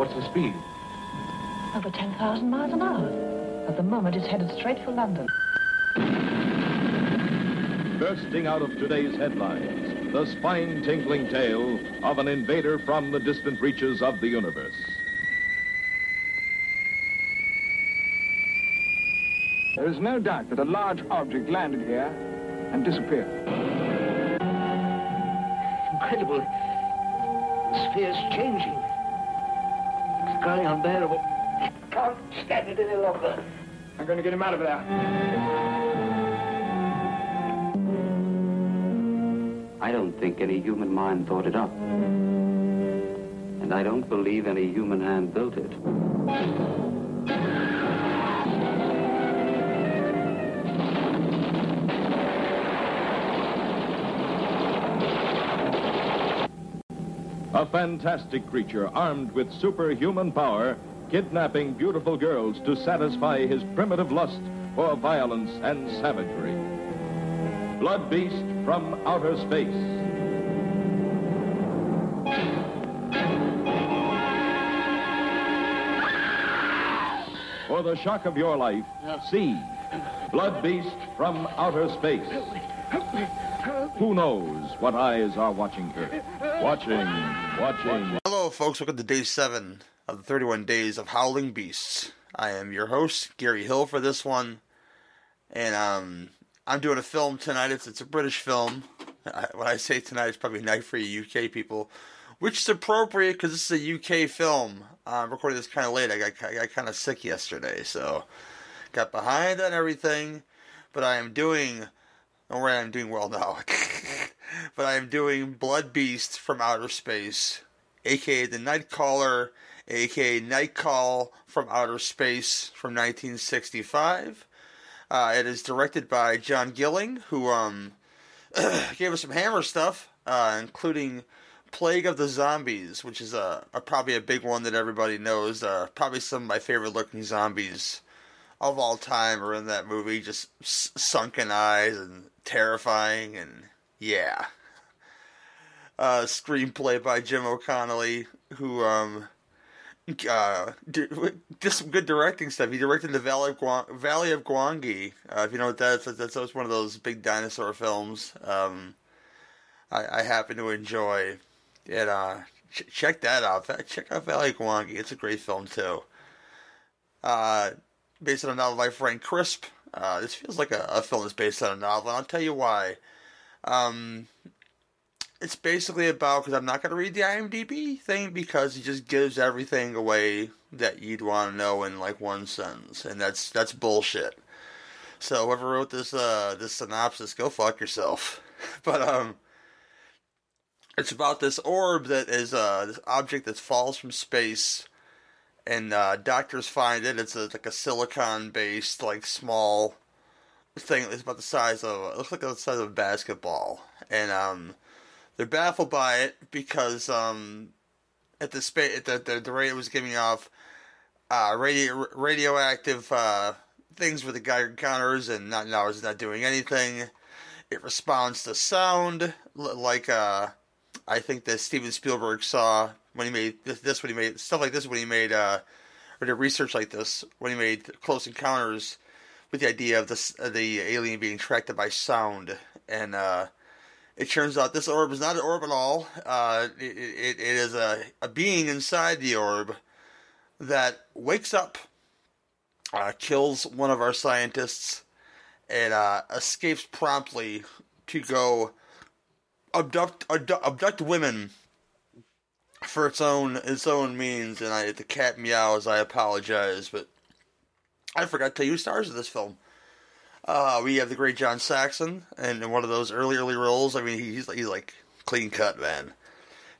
what's the speed? Over 10,000 miles an hour. At the moment, it's headed straight for London. Bursting out of today's headlines, the spine-tingling tale of an invader from the distant reaches of the universe. There is no doubt that a large object landed here and disappeared. Incredible. The sphere's changing. It's growing unbearable. I can't stand it any longer. I'm going to get him out of there. I don't think any human mind thought it up. And I don't believe any human hand built it. A fantastic creature armed with superhuman power, kidnapping beautiful girls to satisfy his primitive lust for violence and savagery. Blood Beast from outer space. For the shock of your life, see Blood Beast from outer space. Who knows what eyes are watching Earth? Watching, watching. Hello, folks. Welcome to day seven of the 31 Days of Howling Beasts. I am your host, Gary Hill, for this one. And um, I'm doing a film tonight. It's, it's a British film. I, when I say tonight, it's probably night for you UK people, which is appropriate because this is a UK film. I'm recording this kind of late. I got, I got kind of sick yesterday, so got behind on everything. But I am doing, or I'm doing well now. but I am doing Blood Beast from Outer Space, aka the Nightcaller, aka Nightcall from Outer Space from 1965. Uh, it is directed by John Gilling, who um, gave us some Hammer stuff, uh, including Plague of the Zombies, which is a, a probably a big one that everybody knows. Uh, probably some of my favorite looking zombies of all time are in that movie. Just s- sunken eyes and terrifying, and yeah. Uh, screenplay by Jim O'Connolly, who um, uh, did, some good directing stuff. He directed the Valley of, Guang- Valley of Gwangi. Uh, if you know what that is, that's, that's one of those big dinosaur films. Um, I, I happen to enjoy. And uh, ch- check that out. Check out Valley of Gwangi. It's a great film too. Uh, based on a novel by Frank Crisp. Uh, this feels like a, a, film that's based on a novel, and I'll tell you why. Um, it's basically about because I'm not going to read the IMDb thing because it just gives everything away that you'd want to know in like one sentence, and that's that's bullshit. So whoever wrote this uh, this synopsis, go fuck yourself. but um, it's about this orb that is uh, this object that falls from space and uh, doctors find it. It's a, like a silicon-based, like small thing. It's about the size of it looks like the size of a basketball, and um, they're baffled by it because um, at the space at the, the, the rate it was giving off uh, radio radioactive uh, things with the Geiger counters, and not now it's not doing anything. It responds to sound like uh, I think that Steven Spielberg saw when he made this, this when he made stuff like this when he made uh, or did research like this when he made Close Encounters with the idea of this uh, the alien being tracked by sound, and uh, it turns out this orb is not an orb at all. Uh, it, it, it is a, a being inside the orb that wakes up, uh, kills one of our scientists, and uh, escapes promptly to go abduct abduct, abduct women for its own its own means, and I the cat meows. I apologize, but I forgot to tell you stars in this film. Uh, we have the great John Saxon, and in one of those early early roles. I mean, he's he's like clean cut man.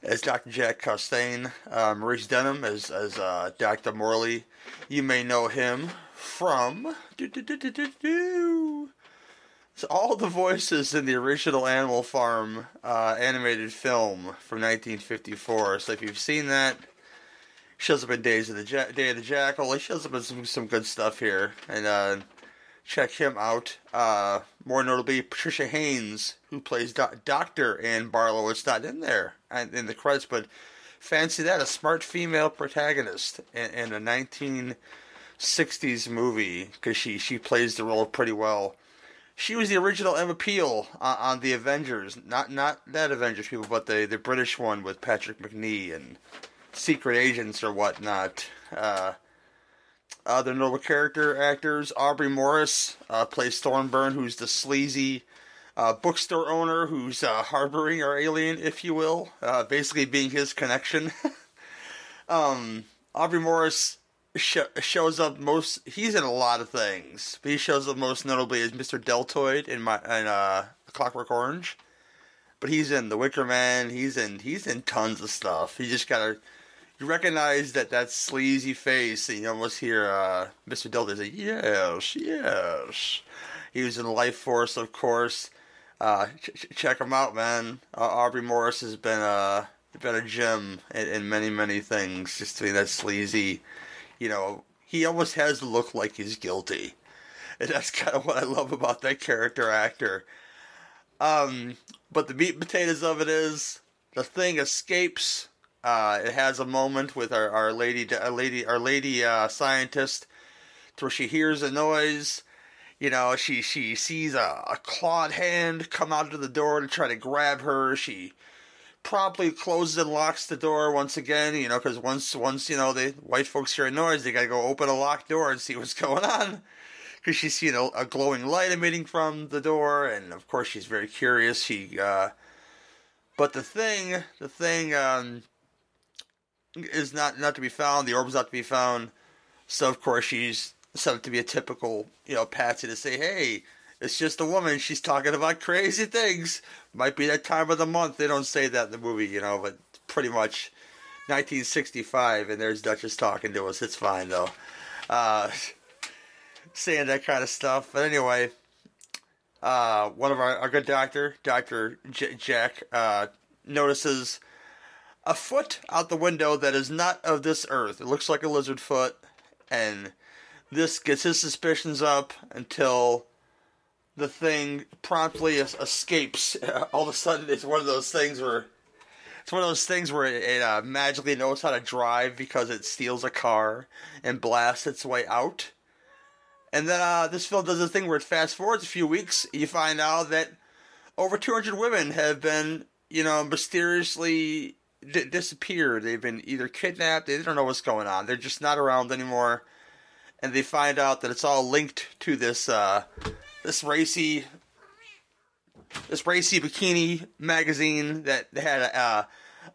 As Dr. Jack Costain, uh, Maurice Denham as as uh, Dr. Morley. You may know him from so all the voices in the original Animal Farm uh, animated film from 1954. So if you've seen that, shows up in Days of the ja- Day of the Jackal. He shows up in some, some good stuff here, and uh, check him out. Uh, more notably, Patricia Haines, who plays Do- Doctor Ann Barlow. It's not in there in the credits, but Fancy that, a smart female protagonist in, in a 1960s movie because she, she plays the role pretty well. She was the original Emma Peel on, on the Avengers, not not that Avengers people, but the the British one with Patrick Macnee and secret agents or whatnot. Uh, other notable character actors: Aubrey Morris uh, plays Thornburn, who's the sleazy uh, bookstore owner who's uh, harboring our alien, if you will, uh, basically being his connection. um, Aubrey Morris sh- shows up most. He's in a lot of things, but he shows up most notably as Mr. Deltoid in my in uh, Clockwork Orange. But he's in The Wicker Man. He's in he's in tons of stuff. He just gotta you recognize that that sleazy face. And you almost hear uh, Mr. Deltoid say, "Yes, yes." He was in Life Force, of course. Uh, ch- check him out, man. Uh, Aubrey Morris has been a been a gem in, in many many things. Just to be that sleazy, you know, he almost has to look like he's guilty, and that's kind of what I love about that character actor. Um, but the meat and potatoes of it is the thing escapes. Uh, it has a moment with our, our lady, our lady, our lady uh, scientist, where she hears a noise you know, she she sees a, a clawed hand come out of the door to try to grab her. She promptly closes and locks the door once again. You know, because once once you know the white folks hear a noise, they gotta go open a locked door and see what's going on. Because she's seen a, a, glowing light emitting from the door, and of course she's very curious. She, uh, but the thing, the thing um, is not not to be found. The orb's not to be found. So of course she's something to be a typical, you know, Patsy to say, hey, it's just a woman. She's talking about crazy things. Might be that time of the month. They don't say that in the movie, you know, but pretty much 1965, and there's Duchess talking to us. It's fine, though. Uh, saying that kind of stuff. But anyway, uh, one of our, our good doctor, Dr. J- Jack, uh, notices a foot out the window that is not of this earth. It looks like a lizard foot, and this gets his suspicions up until the thing promptly escapes. All of a sudden, it's one of those things where it's one of those things where it, it uh, magically knows how to drive because it steals a car and blasts its way out. And then uh, this film does a thing where it fast forwards a few weeks. You find out that over 200 women have been, you know, mysteriously d- disappeared. They've been either kidnapped. They don't know what's going on. They're just not around anymore and they find out that it's all linked to this uh, this racy this racy bikini magazine that had a uh,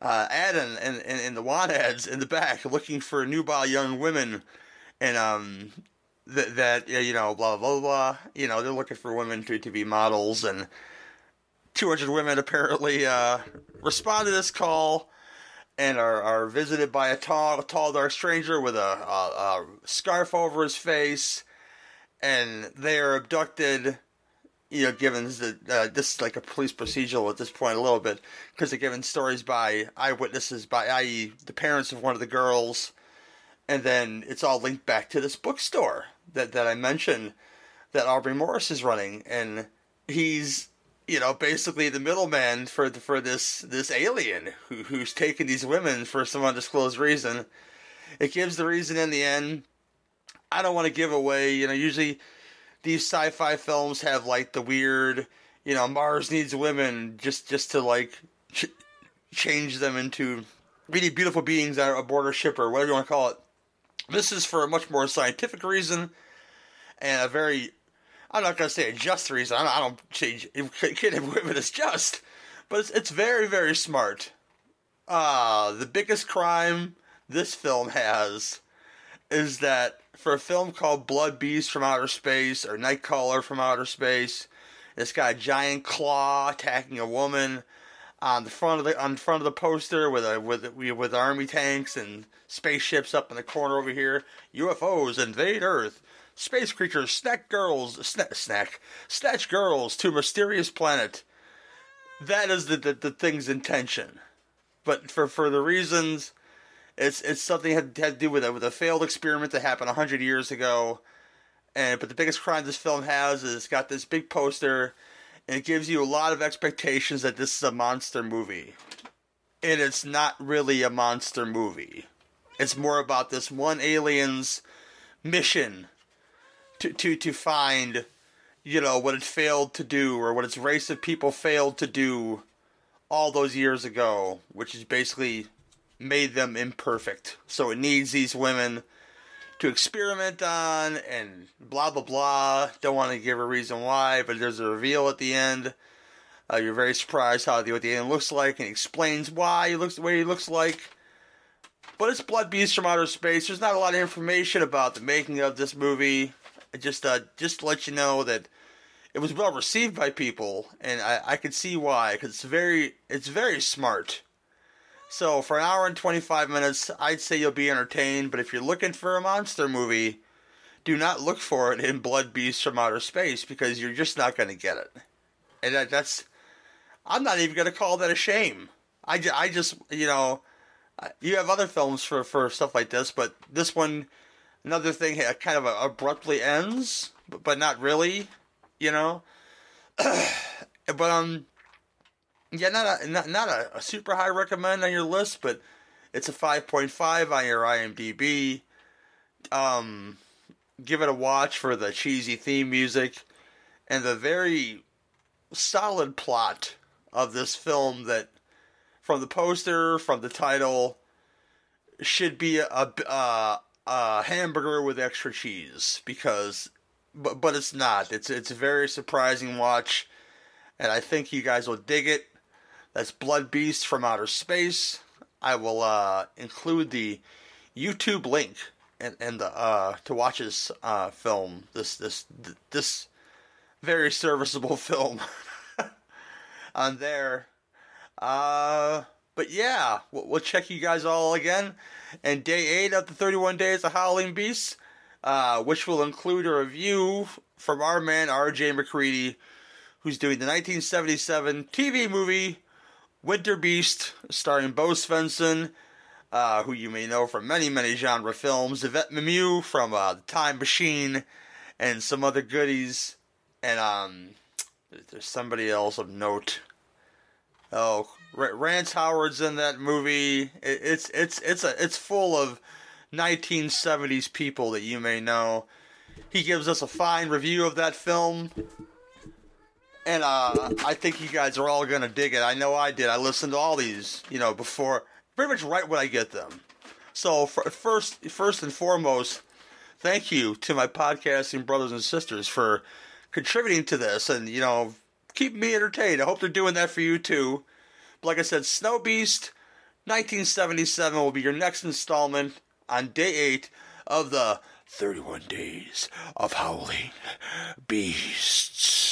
uh, ad in, in, in the want ads in the back looking for nubile young women and um that you know blah blah blah you know they're looking for women to, to be models and 200 women apparently uh, respond to this call and are, are visited by a tall, tall dark stranger with a, a, a scarf over his face, and they are abducted. You know, given that uh, this is like a police procedural at this point a little bit, because they're given stories by eyewitnesses, by i.e. the parents of one of the girls, and then it's all linked back to this bookstore that that I mentioned that Aubrey Morris is running, and he's you know, basically the middleman for for this this alien who who's taking these women for some undisclosed reason. It gives the reason in the end. I don't want to give away. You know, usually these sci-fi films have like the weird, you know, Mars needs women just just to like ch- change them into really beautiful beings that are aboard a ship or whatever you want to call it. This is for a much more scientific reason and a very I'm not going to say a just reason. I don't, change kidding women is just, but it's, it's very, very smart. Uh, the biggest crime this film has is that for a film called Blood Beast from Outer Space or Nightcrawler from Outer Space, it's got a giant claw attacking a woman on the front of the on front of the poster with a with with army tanks and spaceships up in the corner over here. UFOs invade Earth. Space creatures snack girls, sna- snack, snatch girls to mysterious planet. That is the, the, the thing's intention. But for, for the reasons, it's it's something had, had to do with a, with a failed experiment that happened 100 years ago. And But the biggest crime this film has is it's got this big poster, and it gives you a lot of expectations that this is a monster movie. and it's not really a monster movie. It's more about this one alien's mission to to to find you know what it failed to do or what its race of people failed to do all those years ago, which is basically made them imperfect. So it needs these women to experiment on and blah blah blah. Don't want to give a reason why, but there's a reveal at the end. Uh, you're very surprised how the, what the alien looks like, and explains why he looks the way he looks like. But it's Blood Beast from Outer Space. There's not a lot of information about the making of this movie. Just uh, just to let you know that it was well received by people, and I, I could see why because it's very it's very smart. So for an hour and 25 minutes, I'd say you'll be entertained. But if you're looking for a monster movie, do not look for it in Blood Beast from Outer Space because you're just not going to get it. And that, that's I'm not even going to call that a shame. I, I just you know you have other films for for stuff like this, but this one another thing kind of abruptly ends, but, not really, you know. but um, yeah, not a not, not a, a, super high recommend on your list, but it's a five point five on your IMDb. Um, give it a watch for the cheesy theme music and the very solid plot of this film that from the poster, from the title, should be a, a, a hamburger with extra cheese because, but but it's not. It's it's a very surprising watch, and I think you guys will dig it. That's Blood Beast from Outer Space. I will uh, include the YouTube link and and the uh, to watch this uh, film. This this this very serviceable film on there. Uh, but yeah, we'll, we'll, check you guys all again. And day eight of the 31 Days of Howling Beasts, uh, which will include a review from our man R.J. McCready, who's doing the 1977 TV movie Winter Beast, starring Bo Svenson, uh, who you may know from many, many genre films, Yvette Mimieux from uh, The Time Machine, and some other goodies. And um, there's somebody else of note. Oh, Rance Howard's in that movie. It's it's it's a it's full of 1970s people that you may know. He gives us a fine review of that film, and uh, I think you guys are all gonna dig it. I know I did. I listened to all these, you know, before pretty much right when I get them. So for, first, first and foremost, thank you to my podcasting brothers and sisters for contributing to this, and you know, keeping me entertained. I hope they're doing that for you too. But like I said, Snow Beast, 1977 will be your next installment on day eight of the 31 Days of Howling Beast.